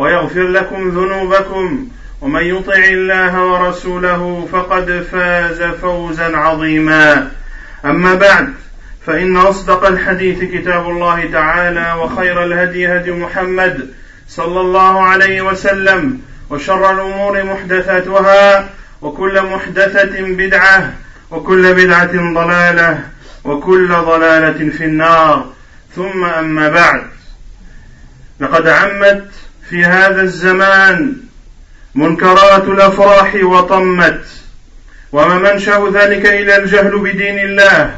ويغفر لكم ذنوبكم ومن يطع الله ورسوله فقد فاز فوزا عظيما. أما بعد فإن أصدق الحديث كتاب الله تعالى وخير الهدي هدي محمد صلى الله عليه وسلم وشر الأمور محدثاتها وكل محدثة بدعة وكل بدعة ضلالة وكل ضلالة في النار. ثم أما بعد لقد عمت في هذا الزمان منكرات الأفراح وطمت وما منشأ ذلك إلى الجهل بدين الله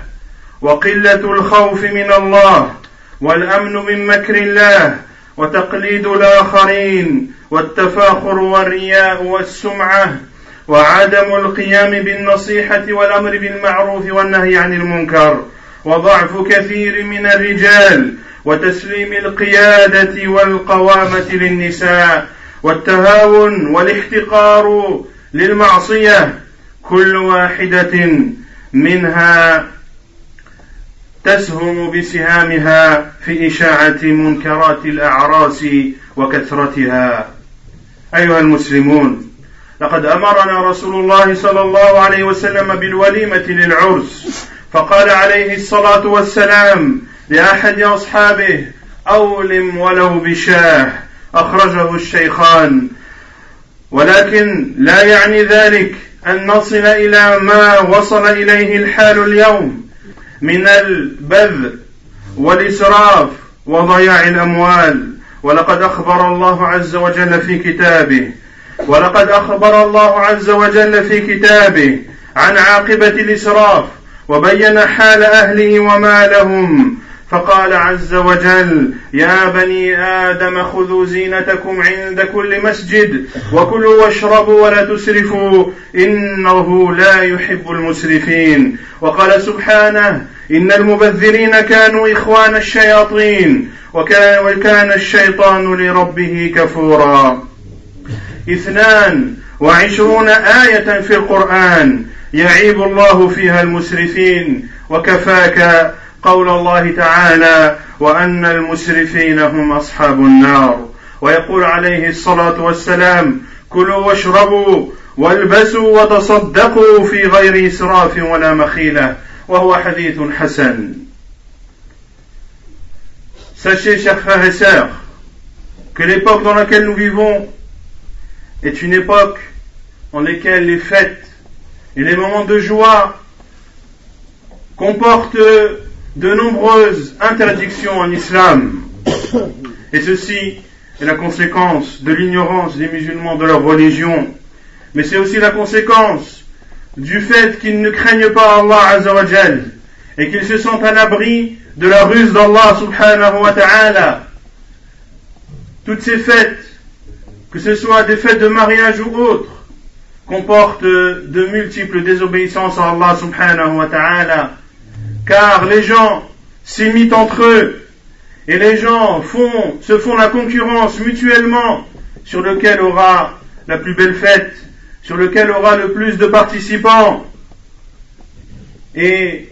وقلة الخوف من الله والأمن من مكر الله وتقليد الآخرين والتفاخر والرياء والسمعة وعدم القيام بالنصيحة والأمر بالمعروف والنهي عن المنكر وضعف كثير من الرجال وتسليم القيادة والقوامة للنساء والتهاون والاحتقار للمعصية كل واحدة منها تسهم بسهامها في إشاعة منكرات الأعراس وكثرتها. أيها المسلمون لقد أمرنا رسول الله صلى الله عليه وسلم بالوليمة للعرس فقال عليه الصلاة والسلام لأحد أصحابه أولم ولو بشاه أخرجه الشيخان. ولكن لا يعني ذلك أن نصل إلى ما وصل إليه الحال اليوم من البذل والإسراف وضياع الأموال. ولقد أخبر الله عز وجل في كتابه. ولقد أخبر الله عز وجل في كتابه عن عاقبة الإسراف وبين حال أهله وما لهم فقال عز وجل يا بني آدم خذوا زينتكم عند كل مسجد وكلوا واشربوا ولا تسرفوا إنه لا يحب المسرفين. وقال سبحانه إن المبذرين كانوا إخوان الشياطين وكان, وكان الشيطان لربه كفورا. اثنان وعشرون آية في القرآن يعيب الله فيها المسرفين وكفاك قول الله تعالى وأن المسرفين هم أصحاب النار ويقول عليه الصلاة والسلام كلوا واشربوا والبسوا وتصدقوا في غير إسراف ولا مخيلة وهو حديث حسن Sachez, chers frères et sœurs, que l'époque dans laquelle nous vivons est une époque dans laquelle les fêtes et les moments de joie comportent de nombreuses interdictions en islam. Et ceci est la conséquence de l'ignorance des musulmans de leur religion. Mais c'est aussi la conséquence du fait qu'ils ne craignent pas Allah Azzawajal et qu'ils se sentent à l'abri de la ruse d'Allah subhanahu wa ta'ala. Toutes ces fêtes, que ce soit des fêtes de mariage ou autres, comportent de multiples désobéissances à Allah subhanahu wa ta'ala car les gens s'imitent entre eux et les gens se font la concurrence mutuellement sur lequel aura la plus belle fête, sur lequel aura le plus de participants. Et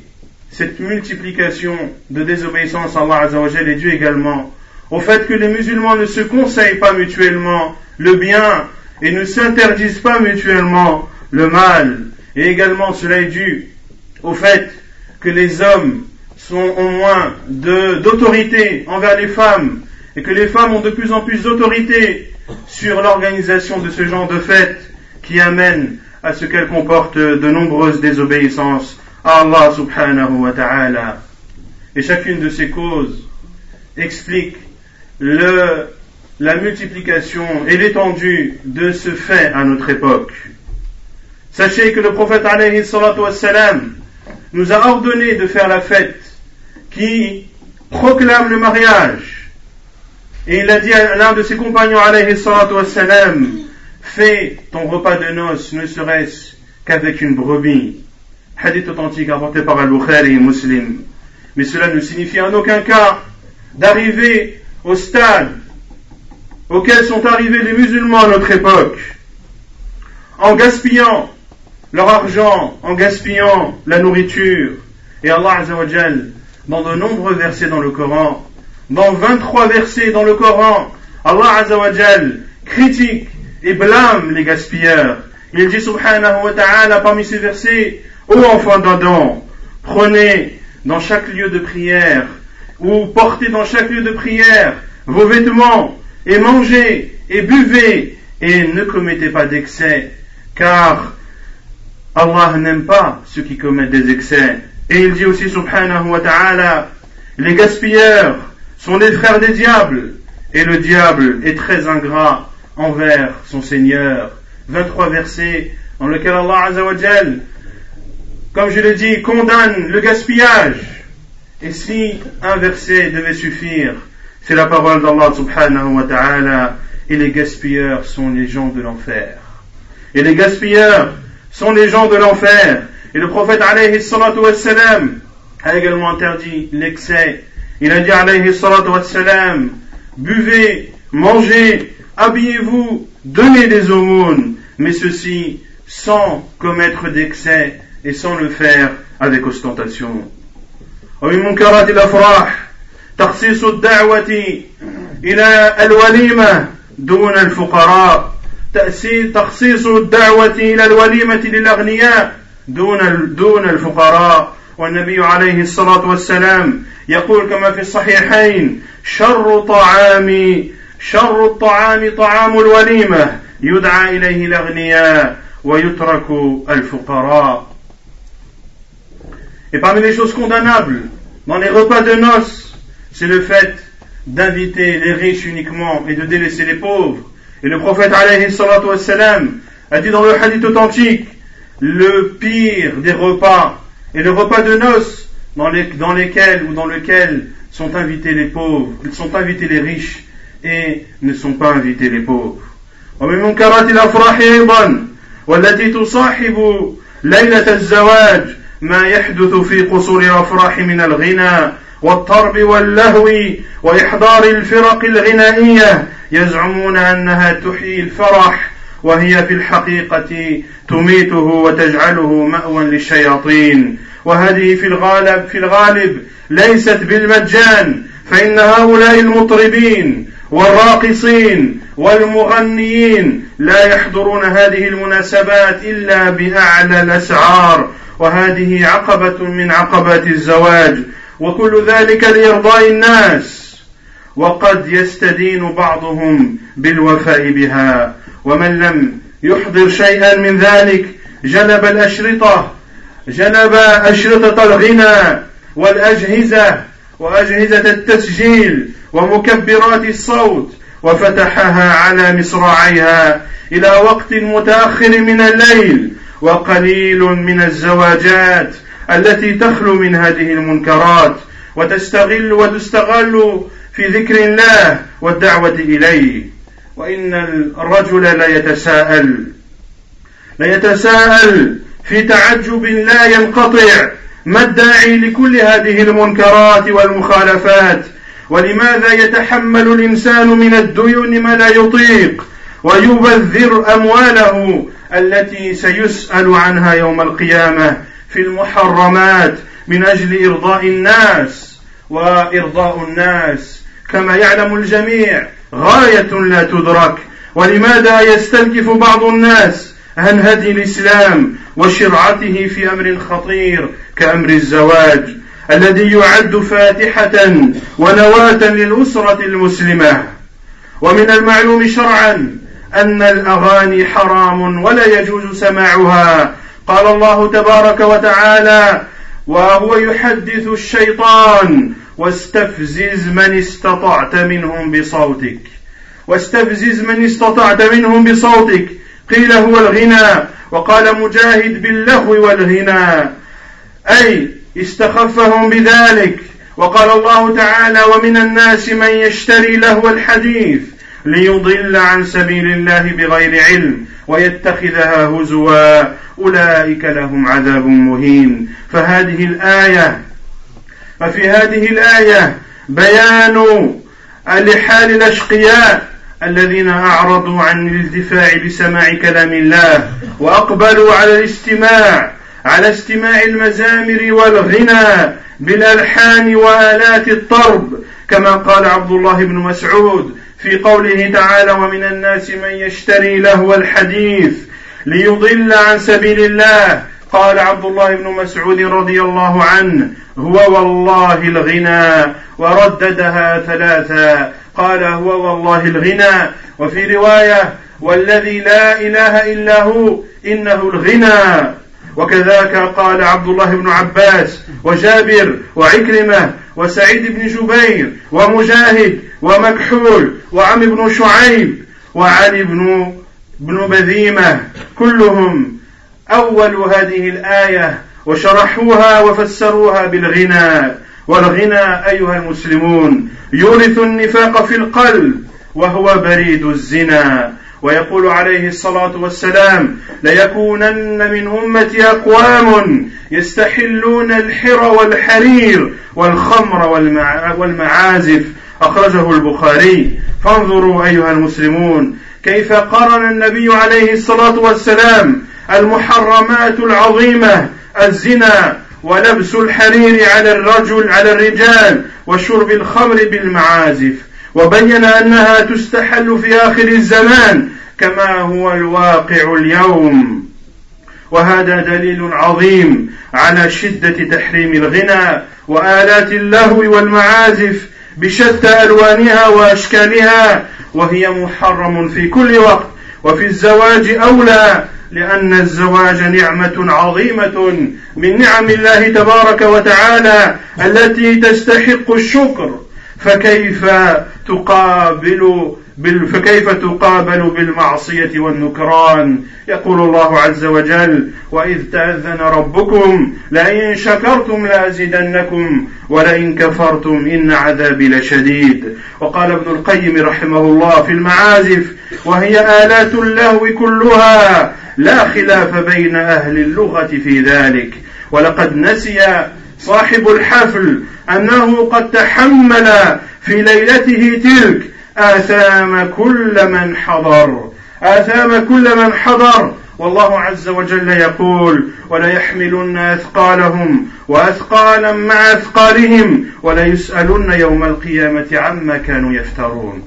cette multiplication de désobéissance à Allah Azzawajal est due également au fait que les musulmans ne se conseillent pas mutuellement le bien et ne s'interdisent pas mutuellement le mal. Et également cela est dû au fait que les hommes sont au moins d'autorité envers les femmes et que les femmes ont de plus en plus d'autorité sur l'organisation de ce genre de fêtes qui amènent à ce qu'elle comporte de nombreuses désobéissances à Allah subhanahu wa ta'ala. Et chacune de ces causes explique la multiplication et l'étendue de ce fait à notre époque. Sachez que le prophète alayhi wassalam, nous a ordonné de faire la fête qui proclame le mariage. Et il a dit à l'un de ses compagnons alayhi wassalam, fais ton repas de noces ne serait-ce qu'avec une brebis. Hadith authentique apporté par Al-Bukhari et Muslim. Mais cela ne signifie en aucun cas d'arriver au stade auquel sont arrivés les musulmans à notre époque, en gaspillant leur argent, en gaspillant la nourriture. Et Allah Azzawajal, dans de nombreux versets dans le Coran, dans 23 versets dans le Coran, Allah Azzawajal critique et blâme les gaspilleurs. Il dit subhanahu wa ta'ala parmi ces versets, Ô enfants d'Adam, prenez dans chaque lieu de prière ou portez dans chaque lieu de prière vos vêtements et mangez et buvez et ne commettez pas d'excès car Allah n'aime pas ceux qui commettent des excès. Et il dit aussi subhanahu wa ta'ala, les gaspilleurs sont les frères des diables et le diable est très ingrat envers son Seigneur. 23 versets dans lesquels Allah Azzawajal, comme je l'ai dit, condamne le gaspillage et si un verset devait suffire, c'est la parole d'Allah subhanahu wa ta'ala, et les gaspilleurs sont les gens de l'enfer. Et les gaspilleurs sont les gens de l'enfer. Et le prophète alayhi salatu wassalam a également interdit l'excès. Il a dit alayhi salatu wassalam, buvez, mangez, habillez-vous, donnez des aumônes, mais ceci sans commettre d'excès et sans le faire avec ostentation. ومن منكرات الأفراح تخصيص الدعوة إلى الوليمة دون الفقراء تخصيص الدعوة إلى الوليمة للأغنياء دون دون الفقراء والنبي عليه الصلاة والسلام يقول كما في الصحيحين شر طعام شر الطعام طعام الوليمة يدعى إليه الأغنياء ويترك الفقراء Et parmi les choses condamnables dans les repas de noces, c'est le fait d'inviter les riches uniquement et de délaisser les pauvres. Et le prophète alayhi a dit dans le hadith authentique, le pire des repas et le repas de noces dans, lesquels ou dans lequel sont invités les pauvres, sont invités les riches et ne sont pas invités les pauvres. ما يحدث في قصور الافراح من الغنى والطرب واللهو وإحضار الفرق الغنائيه يزعمون أنها تحيي الفرح وهي في الحقيقة تميته وتجعله مأوى للشياطين. وهذه في الغالب في الغالب ليست بالمجان فإن هؤلاء المطربين والراقصين والمغنيين لا يحضرون هذه المناسبات إلا بأعلى الأسعار. وهذه عقبة من عقبات الزواج وكل ذلك لإرضاء الناس. وقد يستدين بعضهم بالوفاء بها. ومن لم يحضر شيئا من ذلك جلب الأشرطة جلب أشرطة الغنى والأجهزة وأجهزة التسجيل ومكبرات الصوت وفتحها على مصراعيها إلى وقت متأخر من الليل وقليل من الزواجات التي تخلو من هذه المنكرات وتستغل وتستغل في ذكر الله والدعوة إليه. وإن الرجل لا يتساءل لا يتساءل في تعجب لا ينقطع ما الداعي لكل هذه المنكرات والمخالفات. ولماذا يتحمل الإنسان من الديون ما لا يطيق؟ ويبذر أمواله التي سيسأل عنها يوم القيامة. في المحرمات من أجل إرضاء الناس وإرضاء الناس. كما يعلم الجميع غاية لا تدرك. ولماذا يستنكف بعض الناس عن هدي الإسلام وشرعته في أمر خطير كأمر الزواج الذي يعد فاتحة ونواة للأسرة المسلمة؟ ومن المعلوم شرعا أن الأغاني حرام ولا يجوز سماعها قال الله تبارك وتعالى وهو يحدث الشيطان واستفزز من استطعت منهم بصوتك. واستفزز من استطعت منهم بصوتك. قيل هو الغنى. وقال مجاهد باللهو والغنى. أي استخفهم بذلك. وقال الله تعالى ومن الناس من يشتري لهو الحديث. ليضل عن سبيل الله بغير علم ويتخذها هزوا. أولئك لهم عذاب مهين. فهذه الآية ففي هذه الآية بيان لحال الأشقياء الذين أعرضوا عن الانتفاع بسماع كلام الله وأقبلوا على الاستماع على استماع المزامر والغنى بالألحان وآلات الطرب. كما قال عبد الله بن مسعود في قوله تعالى ومن الناس من يشتري لهو الحديث ليضل عن سبيل الله. قال عبد الله بن مسعود رضي الله عنه هو والله الغنى ورددها ثلاثا. قال هو والله الغنى. وفي رواية والذي لا إله إلا هو إنه الغنى. وكذاك قال عبد الله بن عباس وجابر وعكرمة وسعيد بن جبير ومجاهد ومكحول وعم بن شعيب وعلي بن بن بذيمه كلهم أول هذه الآية وشرحوها وفسروها بالغنى. والغنى أيها المسلمون يورث النفاق في القلب وهو بريد الزنا. ويقول عليه الصلاة والسلام ليكونن من أمتي أقوام يستحلون الحر والحرير والخمر والمعازف. أخرجه البخاري. فانظروا أيها المسلمون كيف قرن النبي عليه الصلاة والسلام المحرمات العظيمة الزنا ولبس الحرير على الرجل على الرجال وشرب الخمر بالمعازف. وبين أنها تستحل في آخر الزمان كما هو الواقع اليوم. وهذا دليل عظيم على شدة تحريم الغنى وآلات اللهو والمعازف بشتى ألوانها وأشكالها وهي محرم في كل وقت وفي الزواج أولى لأن الزواج نعمة عظيمة من نعم الله تبارك وتعالى التي تستحق الشكر. فكيف تقابل فكيف تقابل بالمعصية والنكران؟ يقول الله عز وجل وإذ تأذن ربكم لئن شكرتم لأزيدنكم ولئن كفرتم إن عذابي لشديد. وقال ابن القيم رحمه الله في المعازف وهي آلات اللهو كلها لا خلاف بين أهل اللغة في ذلك. ولقد نسي صاحب الحفل أنه قد تحمل في ليلته تلك آثام كل من حضر آثام كل من حضر. والله عز وجل يقول وليحملن أثقالهم وأثقالا مع أثقالهم وليسألن يوم القيامة عما كانوا يفترون.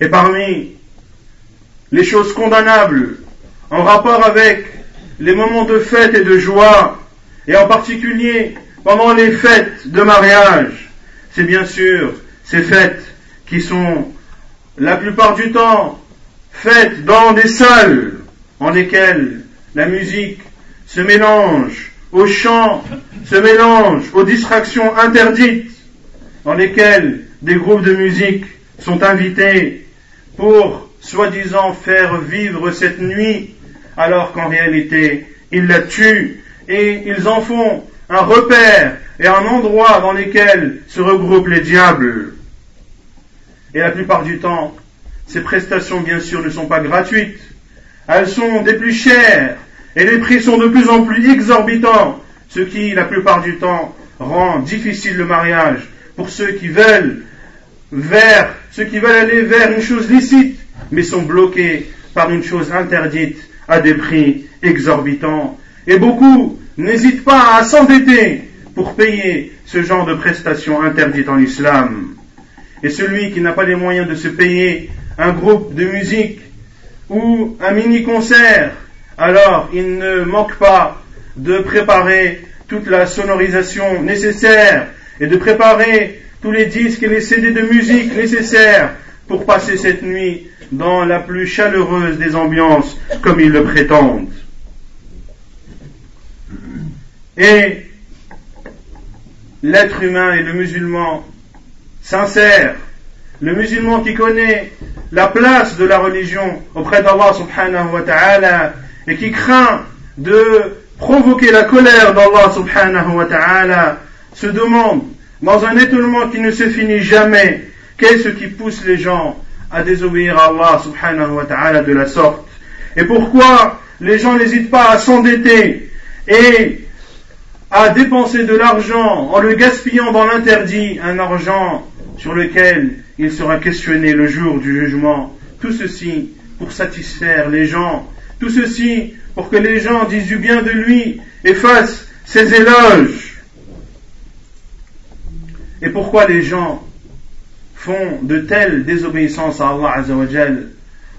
Et parmi les choses condamnables en rapport avec les moments de fête et de joie, et en particulier pendant les fêtes de mariage, c'est bien sûr ces fêtes qui sont la plupart du temps faites dans des salles en lesquelles la musique se mélange aux chants, se mélange aux distractions interdites, dans lesquelles des groupes de musique sont invités pour soi-disant faire vivre cette nuit, alors qu'en réalité ils la tuent et ils en font un repère et un endroit dans lequel se regroupent les diables. Et la plupart du temps, ces prestations, bien sûr, ne sont pas gratuites. Elles sont des plus chères et les prix sont de plus en plus exorbitants, ce qui, la plupart du temps, rend difficile le mariage pour ceux qui veulent ceux qui veulent aller vers une chose licite, mais sont bloqués par une chose interdite à des prix exorbitants. Et beaucoup n'hésitent pas à s'endetter pour payer ce genre de prestations interdites en islam. Et celui qui n'a pas les moyens de se payer un groupe de musique ou un mini-concert, alors il ne manque pas de préparer toute la sonorisation nécessaire et de préparer tous les disques et les CD de musique nécessaires pour passer cette nuit dans la plus chaleureuse des ambiances, comme ils le prétendent. Et l'être humain et le musulman sincère, le musulman qui connaît la place de la religion auprès d'Allah subhanahu wa ta'ala et qui craint de provoquer la colère d'Allah subhanahu wa ta'ala se demande dans un étonnement qui ne se finit jamais qu'est-ce qui pousse les gens à désobéir à Allah subhanahu wa ta'ala de la sorte? Et pourquoi les gens n'hésitent pas à s'endetter et à dépenser de l'argent en le gaspillant dans l'interdit, un argent sur lequel il sera questionné le jour du jugement. Tout ceci pour satisfaire les gens, tout ceci pour que les gens disent du bien de lui et fassent ses éloges. Et pourquoi les gens font de telles désobéissances à Allah Azzawajal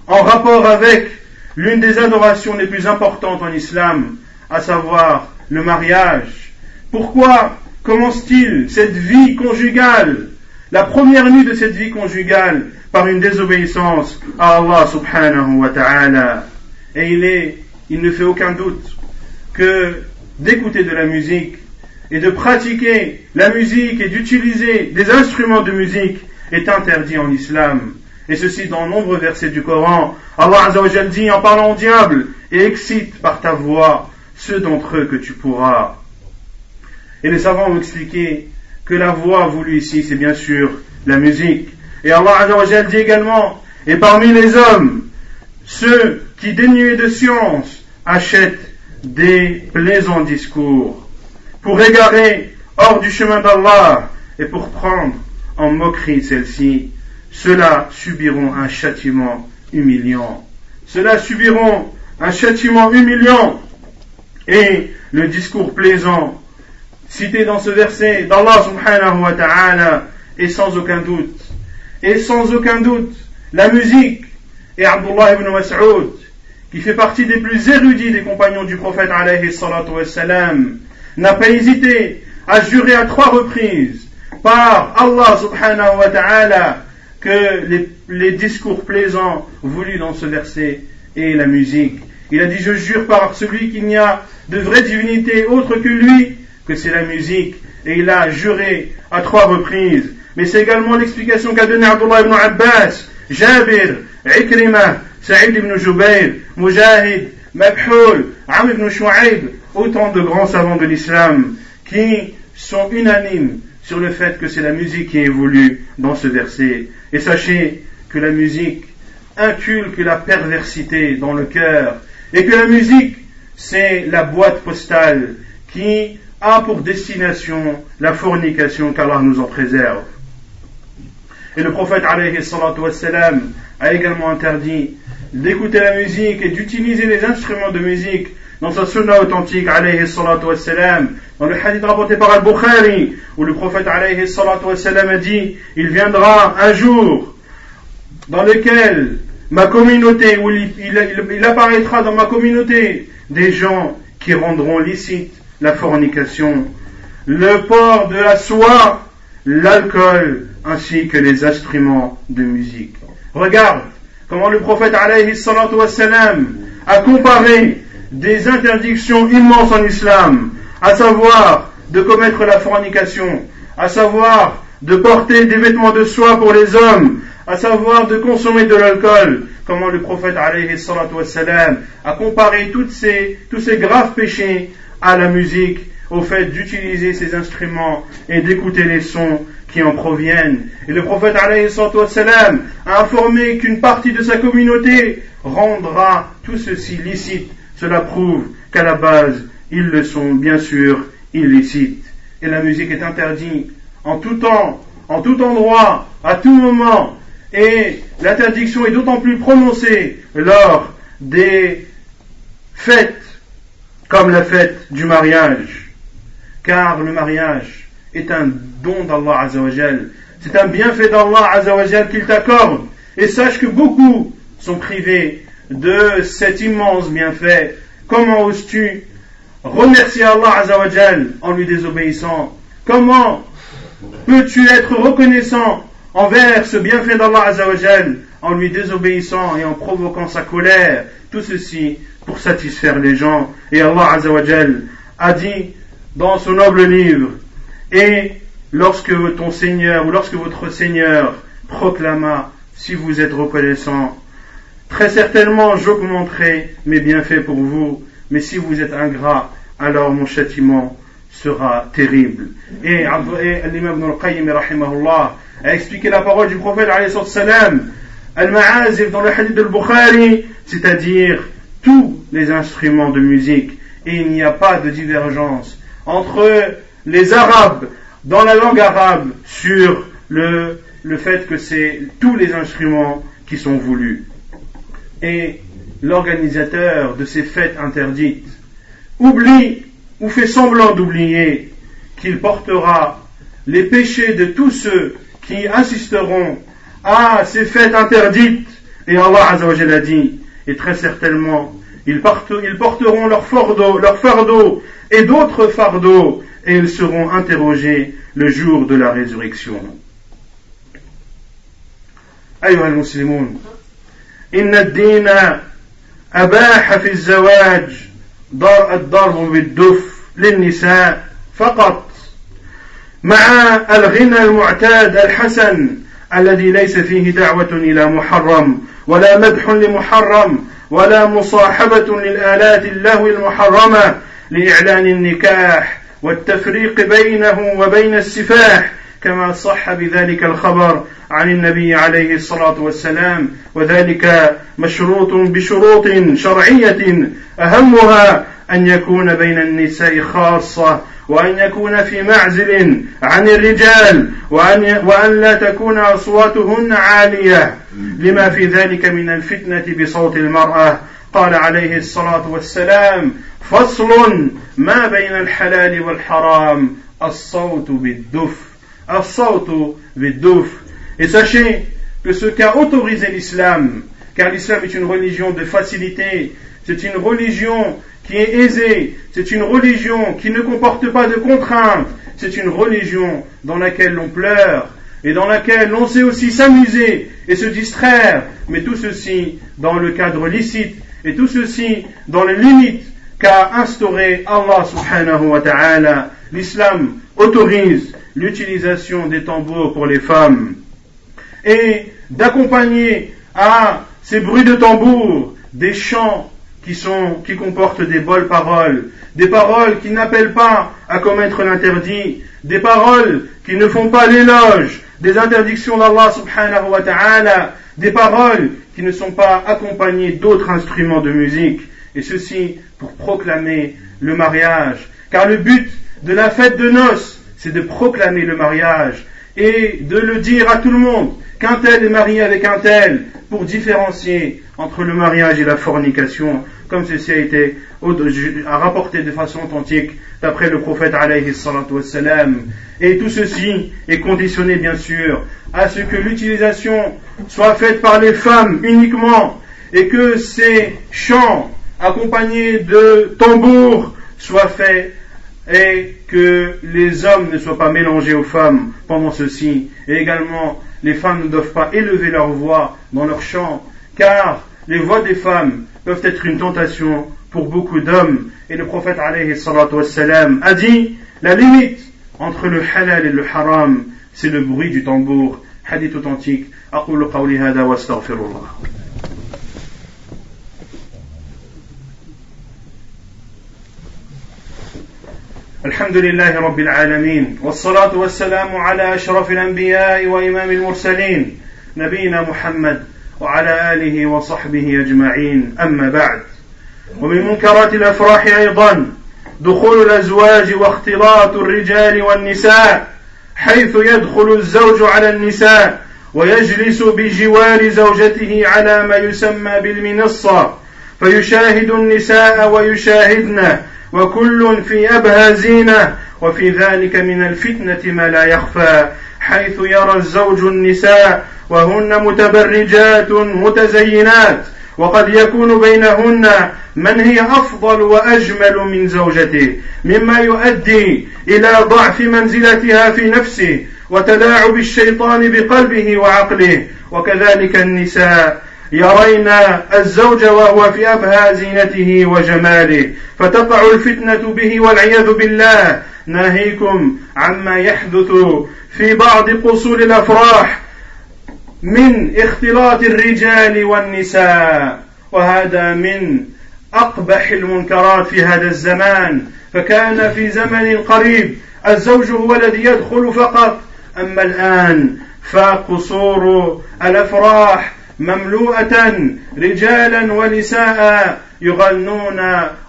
en rapport avec l'une des adorations les plus importantes en islam, à savoir le mariage? Pourquoi commence-t-il cette vie conjugale, la première nuit de cette vie conjugale, par une désobéissance à Allah subhanahu wa ta'ala? Et il est, il ne fait aucun doute que d'écouter de la musique et de pratiquer la musique et d'utiliser des instruments de musique est interdit en islam. Et ceci dans nombreux versets du Coran. Allah Azzawajal dit en parlant au diable et excite par ta voix ceux d'entre eux que tu pourras. Et les savants ont expliqué que la voix voulue ici, c'est bien sûr la musique. Et Allah Azzawajal dit également, et parmi les hommes, ceux qui dénués de science achètent des plaisants discours pour égarer hors du chemin d'Allah et pour prendre en moquerie celle-ci, ceux-là subiront un châtiment humiliant. Ceux-là subiront un châtiment humiliant. Et le discours plaisant cité dans ce verset d'Allah subhanahu wa ta'ala est sans aucun doute. Et sans aucun doute, la musique et Abdullah ibn Mas'ud, qui fait partie des plus érudits des compagnons du prophète alayhi salatu n'a pas hésité à jurer à trois reprises par Allah subhanahu wa ta'ala que les, discours plaisants voulus dans ce verset et la musique. Il a dit, je jure par celui qu'il n'y a de vraie divinité autre que lui, que c'est la musique. Et il a juré à trois reprises. Mais c'est également l'explication qu'a donné Abdullah ibn Abbas, Jabir, Ikrimah, Saïd ibn Jubayr, Mujahid, Mabhoul, Am ibn Shu'aib, autant de grands savants de l'islam qui sont unanimes sur le fait que c'est la musique qui évolue dans ce verset. Et sachez que la musique inculque la perversité dans le cœur et que la musique, c'est la boîte postale qui a pour destination la fornication qu'Allah nous en préserve. Et le prophète a également interdit d'écouter la musique et d'utiliser les instruments de musique dans sa sunna authentique, wassalam, dans le hadith rapporté par Al-Bukhari, où le prophète wassalam a dit, il viendra un jour dans lequel ma communauté, où il, apparaîtra dans ma communauté des gens qui rendront licite la fornication, le port de la soie, l'alcool, ainsi que les instruments de musique. Regarde comment le prophète a comparé des interdictions immenses en islam, à savoir de commettre la fornication, à savoir de porter des vêtements de soie pour les hommes, à savoir de consommer de l'alcool, comment le prophète a comparé tous ces graves péchés à la musique, au fait d'utiliser ces instruments et d'écouter les sons qui en proviennent. Et le prophète a informé qu'une partie de sa communauté rendra tout ceci licite cela prouve qu'à la base, ils le sont bien sûr illicites. Et la musique est interdite en tout temps, en tout endroit, à tout moment. Et l'interdiction est d'autant plus prononcée lors des fêtes comme la fête du mariage. Car le mariage est un don d'Allah Azzawajal. C'est un bienfait d'Allah Azzawajal qu'il t'accorde. Et sache que beaucoup sont privés de cet immense bienfait, comment oses-tu remercier Allah Azzawajal en lui désobéissant? Comment peux-tu être reconnaissant envers ce bienfait d'Allah Azzawajal en lui désobéissant et en provoquant sa colère, tout ceci pour satisfaire les gens. Et Allah Azzawajal a dit dans son noble livre, et lorsque ton Seigneur ou lorsque votre Seigneur proclama, si vous êtes reconnaissant, très certainement j'augmenterai mes bienfaits pour vous, mais si vous êtes ingrat, alors mon châtiment sera terrible. Et, l'imam Ibn al-Qayyim a expliqué la parole du prophète al-ma'azif dans le hadith de Bukhari, c'est-à-dire tous les instruments de musique. Et il n'y a pas de divergence entre les Arabes dans la langue arabe sur le, fait que c'est tous les instruments qui sont voulus. Et l'organisateur de ces fêtes interdites oublie ou fait semblant d'oublier qu'il portera les péchés de tous ceux qui assisteront à ces fêtes interdites. Et Allah Azzawajal a dit, et très certainement, ils, porteront leur fardeau, leur fardeau et d'autres fardeaux, et ils seront interrogés le jour de la résurrection. أيها المسلمون إن الدين أباح في الزواج الضرب بالدف للنساء فقط مع الغنى المعتاد الحسن الذي ليس فيه دعوة إلى محرم ولا مدح لمحرم ولا مصاحبة للآلات اللهو المحرمة لإعلان النكاح والتفريق بينه وبين السفاح كما صح بذلك الخبر عن النبي عليه الصلاة والسلام. وذلك مشروط بشروط شرعية أهمها أن يكون بين النساء خاصة وأن يكون في معزل عن الرجال وأن, وأن لا تكون أصواتهن عالية. لما في ذلك من الفتنة بصوت المرأة. قال عليه الصلاة والسلام فصل ما بين الحلال والحرام الصوت بالدف. الصوت بالدف. Et sachez que ce qu'a autorisé l'islam, car l'islam est une religion de facilité, c'est une religion qui est aisée, c'est une religion qui ne comporte pas de contraintes, c'est une religion dans laquelle l'on pleure et dans laquelle l'on sait aussi s'amuser et se distraire, mais tout ceci dans le cadre licite et tout ceci dans les limites qu'a instauré Allah subhanahu wa ta'ala. L'islam autorise l'utilisation des tambours pour les femmes. Et d'accompagner à ces bruits de tambour des chants qui sont, qui comportent des bonnes paroles, des paroles qui n'appellent pas à commettre l'interdit, des paroles qui ne font pas l'éloge des interdictions d'Allah subhanahu wa ta'ala, des paroles qui ne sont pas accompagnées d'autres instruments de musique, et ceci pour proclamer le mariage. Car le but de la fête de noces, c'est de proclamer le mariage et de le dire à tout le monde qu'un tel est marié avec un tel pour différencier entre le mariage et la fornication, comme ceci a été rapporté de façon authentique d'après le prophète alayhi wassalam. Et tout ceci est conditionné bien sûr à ce que l'utilisation soit faite par les femmes uniquement et que ces chants accompagnés de tambours soient faits et que les hommes ne soient pas mélangés aux femmes pendant ceci. Et également, les femmes ne doivent pas élever leur voix dans leur chant, car les voix des femmes peuvent être une tentation pour beaucoup d'hommes. Et le prophète wassalam, a dit, la limite entre le halal et le haram, c'est le bruit du tambour. Hadith authentique. الحمد لله رب العالمين والصلاة والسلام على أشرف الأنبياء وإمام المرسلين نبينا محمد وعلى آله وصحبه أجمعين. أما بعد ومن منكرات الأفراح أيضا دخول الأزواج واختلاط الرجال والنساء حيث يدخل الزوج على النساء ويجلس بجوار زوجته على ما يسمى بالمنصة فيشاهد النساء ويشاهدن وكل في أبهى زينة وفي ذلك من الفتنة ما لا يخفى. حيث يرى الزوج النساء وهن متبرجات متزينات وقد يكون بينهن من هي أفضل وأجمل من زوجته مما يؤدي إلى ضعف منزلتها في نفسه وتلاعب الشيطان بقلبه وعقله وكذلك النساء يرين الزوج وهو في أبهى زينته وجماله فتقع الفتنة به والعياذ بالله. ناهيكم عما يحدث في بعض قصور الأفراح من اختلاط الرجال والنساء وهذا من أقبح المنكرات في هذا الزمان. فكان في زمن قريب الزوج هو الذي يدخل فقط أما الآن فقصور الأفراح مملوءة رجالا ونساء يغنون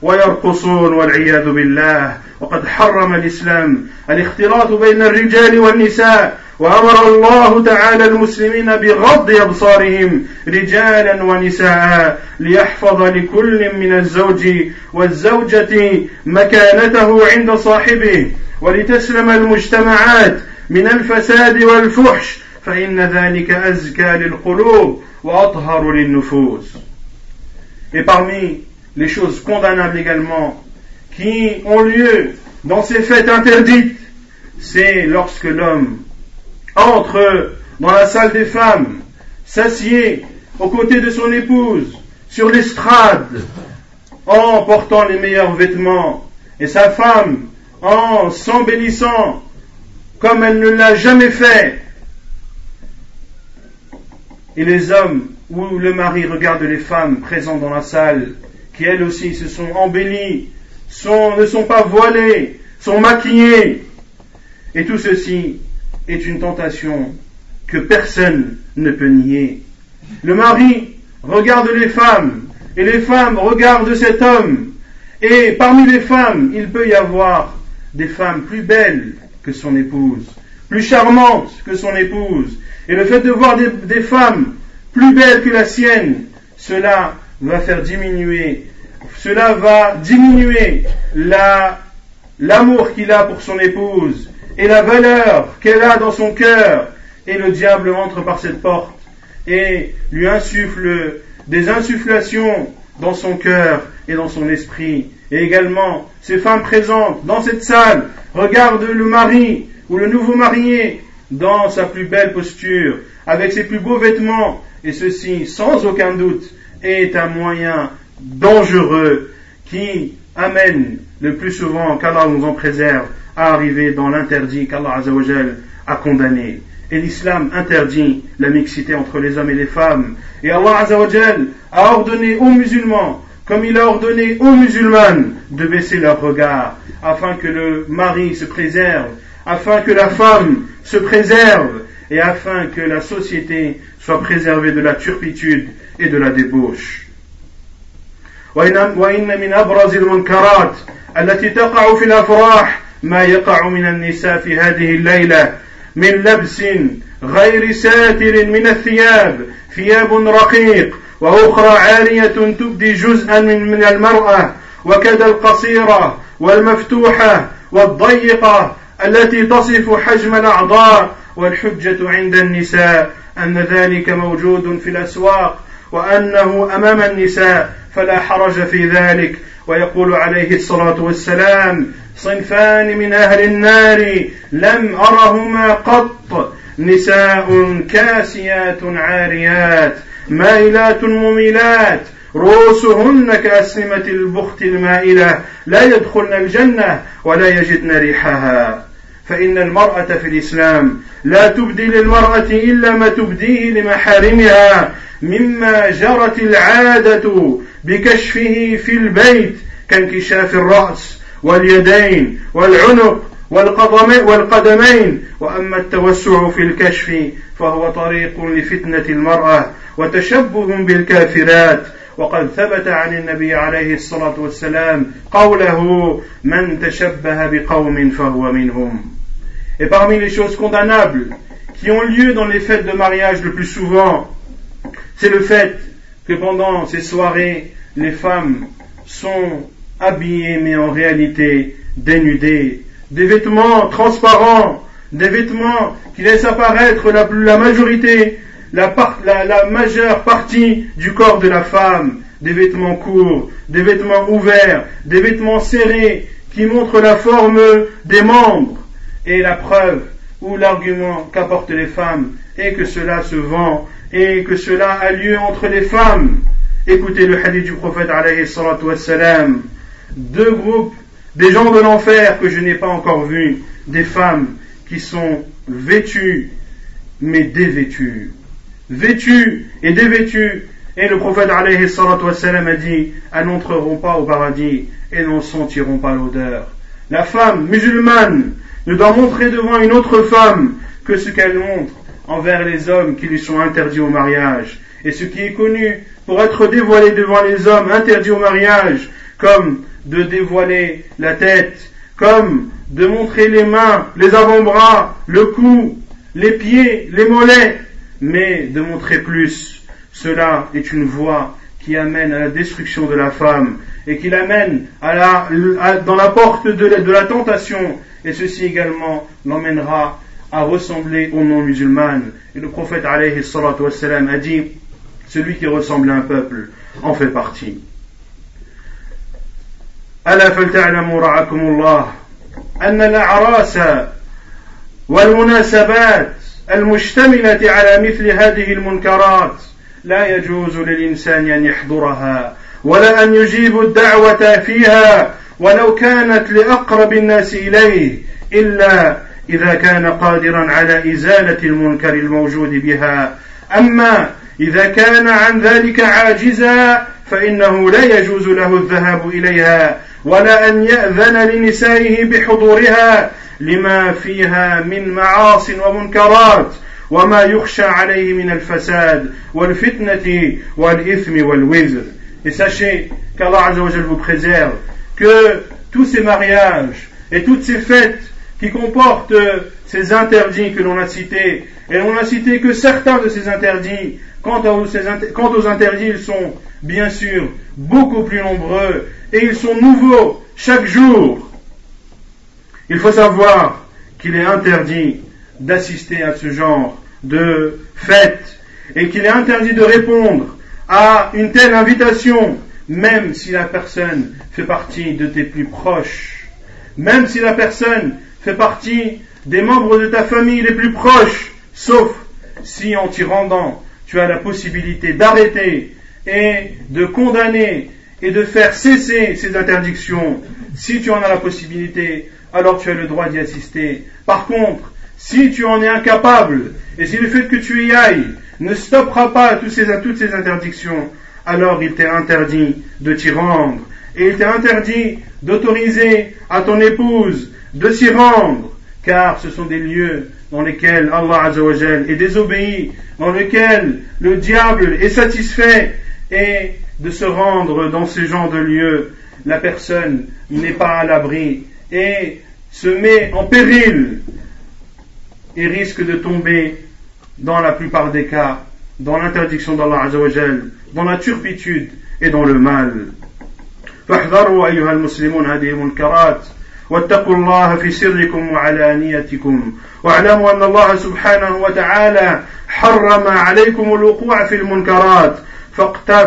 ويرقصون والعياذ بالله. وقد حرم الإسلام الاختلاط بين الرجال والنساء وأمر الله تعالى المسلمين بغض أبصارهم رجالا ونساء ليحفظ لكل من الزوج والزوجة مكانته عند صاحبه ولتسلم المجتمعات من الفساد والفحش فإن ذلك أزكى للقلوب وأطهر للنفوس Et parmi les choses condamnables également qui ont lieu dans ces fêtes interdites, c'est lorsque l'homme entre dans la salle des femmes, s'assied aux côtés de son épouse, sur l'estrade, en portant les meilleurs vêtements, et sa femme en s'embellissant comme elle ne l'a jamais fait. Et les hommes où le mari regarde les femmes présentes dans la salle, qui elles aussi se sont embellies, ne sont pas voilées, sont maquillées. Et tout ceci est une tentation que personne ne peut nier. Le mari regarde les femmes et les femmes regardent cet homme. Et parmi les femmes, il peut y avoir des femmes plus belles que son épouse, plus charmantes que son épouse. Et le fait de voir des, femmes plus belles que la sienne, cela va faire diminuer, cela va diminuer l'amour qu'il a pour son épouse et la valeur qu'elle a dans son cœur. Et le diable entre par cette porte et lui insuffle des insufflations dans son cœur et dans son esprit. Et également, ces femmes présentes dans cette salle regardent le mari ou le nouveau marié dans sa plus belle posture, avec ses plus beaux vêtements, et ceci, sans aucun doute, est un moyen dangereux qui amène le plus souvent qu'Allah nous en préserve à arriver dans l'interdit qu'Allah a condamné. Et l'islam interdit la mixité entre les hommes et les femmes. Et Allah a ordonné aux musulmans, comme il a ordonné aux musulmanes, de baisser leur regard, afin que le mari se préserve, afin que la femme se préserve, et afin que la société soit préservée de la turpitude et de la débauche. وإن من أبرز المنكرات التي تقع في الأفراح ما يقع من النساء في هذه الليلة من لبس غير ساتر من الثياب ثياب رقيق وأخرى عارية تبدي جزءا من, من المرأة وكذا القصيرة والمفتوحة والضيقة التي تصف حجم الأعضاء والحجة عند النساء أن ذلك موجود في الأسواق وأنه أمام النساء فلا حرج في ذلك. ويقول عليه الصلاة والسلام صنفان من أهل النار لم أرهما قط. نساء كاسيات عاريات مائلات مميلات. رؤوسهن كأسنمة البخت المائلة. لا يدخلن الجنة ولا يجدن ريحها. فإن المرأة في الإسلام لا تبدي للمرأة إلا ما تبديه لمحارمها مما جرت العادة بكشفه في البيت كانكشاف الرأس واليدين والعنق والقدمين. وأما التوسع في الكشف فهو طريق لفتنة المرأة وتشبه بالكافرات. وقد ثبت عن النبي عليه الصلاة والسلام قوله من تشبه بقوم فهو منهم. Et parmi les choses condamnables qui ont lieu dans les fêtes de mariage le plus souvent, c'est le fait que pendant ces soirées, les femmes sont habillées mais en réalité dénudées, des vêtements transparents, des vêtements qui laissent apparaître la, majorité, la majeure partie du corps de la femme, des vêtements courts, des vêtements ouverts, des vêtements serrés qui montrent la forme des membres. Et la preuve où l'argument qu'apportent les femmes est que cela se vend et que cela a lieu entre les femmes. Écoutez le hadith du prophète alayhi salatu wassalam. Deux groupes, des gens de l'enfer que je n'ai pas encore vus, des femmes qui sont vêtues mais dévêtues. Vêtues et dévêtues. Et le prophète alayhi salatu wassalam a dit, elles n'entreront pas au paradis et n'en sentiront pas l'odeur. La femme musulmane ne doit montrer devant une autre femme que ce qu'elle montre envers les hommes qui lui sont interdits au mariage. Et ce qui est connu pour être dévoilé devant les hommes interdits au mariage, comme de dévoiler la tête, comme de montrer les mains, les avant-bras, le cou, les pieds, les mollets, mais de montrer plus. Cela est une voie qui amène à la destruction de la femme et qui l'amène dans la porte de la tentation. Et ceci également l'emmènera à ressembler aux non-musulmanes. Et le prophète alayhi wassalam, a dit, celui qui ressemble à un peuple en fait partie. ألا فلتعلموا رعاكم الله أن الأعراس والمناسبات المشتملة على مثل هذه المنكرات لا يجوز للإنسان أن يحضرها ولا أن يجيب الدعوة فيها ولو كانت لأقرب الناس إليه إلا إذا كان قادرا على إزالة المنكر الموجود بها. أما إذا كان عن ذلك عاجزا فإنه لا يجوز له الذهاب إليها ولا أن يأذن لنسائه بحضورها لما فيها من معاص ومنكرات وما يخشى عليه من الفساد والفتنة والإثم والوزر. Et sachez qu'Allah vous préserve, que tous ces mariages et toutes ces fêtes qui comportent ces interdits que l'on a cités, et l'on n'a cité que certains de ces interdits, quant quant aux interdits, ils sont bien sûr beaucoup plus nombreux et ils sont nouveaux chaque jour. Il faut savoir qu'il est interdit d'assister à ce genre de fête et qu'il est interdit de répondre à une telle invitation, même si la personne fait partie de tes plus proches, même si la personne fait partie des membres de ta famille les plus proches, sauf si en t'y rendant, tu as la possibilité d'arrêter et de condamner et de faire cesser ces interdictions. Si tu en as la possibilité, alors tu as le droit d'y assister. Par contre, si tu en es incapable, et si le fait que tu y ailles ne stoppera pas toutes ces, toutes ces interdictions, alors il t'est interdit de t'y rendre. Et il t'est interdit d'autoriser à ton épouse de s'y rendre, car ce sont des lieux dans lesquels Allah Azzawajal est désobéi, dans lesquels le diable est satisfait, et de se rendre dans ce genre de lieux, la personne n'est pas à l'abri et se met en péril et risque de tomber dans la plupart des cas dans l'interdiction d'Allah Azzawajal, dans la turpitude et dans le mal. فاحذروا أيها المسلمون هذه المنكرات واتقوا الله في سركم وعلانيتكم واعلموا أن الله سبحانه وتعالى حرم عليكم الوقوع في المنكرات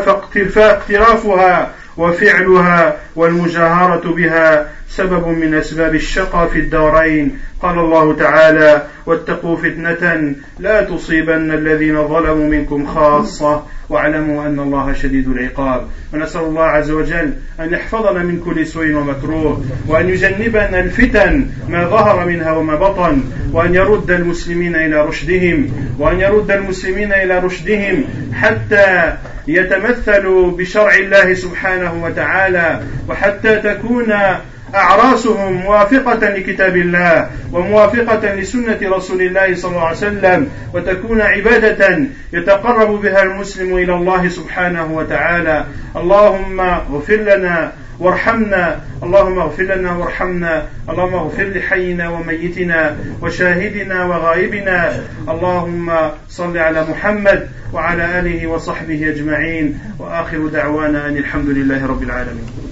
فاقترافها وفعلها والمجاهرة بها سبب من أسباب الشقى في الدارين. قال الله تعالى واتقوا فتنة لا تصيبن الذين ظلموا منكم خاصة واعلموا أن الله شديد العقاب. ونسأل الله عز وجل أن يحفظنا من كل سوء ومكروه وأن يجنبنا الفتن ما ظهر منها وما بطن وأن يرد المسلمين إلى رشدهم وأن يرد المسلمين إلى رشدهم حتى يتمثلوا بشرع الله سبحانه وتعالى وحتى تكون أعراسهم موافقة لكتاب الله وموافقة لسنة رسول الله صلى الله عليه وسلم وتكون عبادة يتقرب بها المسلم إلى الله سبحانه وتعالى. اللهم اغفر لنا وارحمنا اللهم اغفر لنا وارحمنا اللهم اغفر لحينا وميتنا وشاهدنا وغائبنا. اللهم صل على محمد وعلى آله وصحبه أجمعين. وآخر دعوانا أن الحمد لله رب العالمين.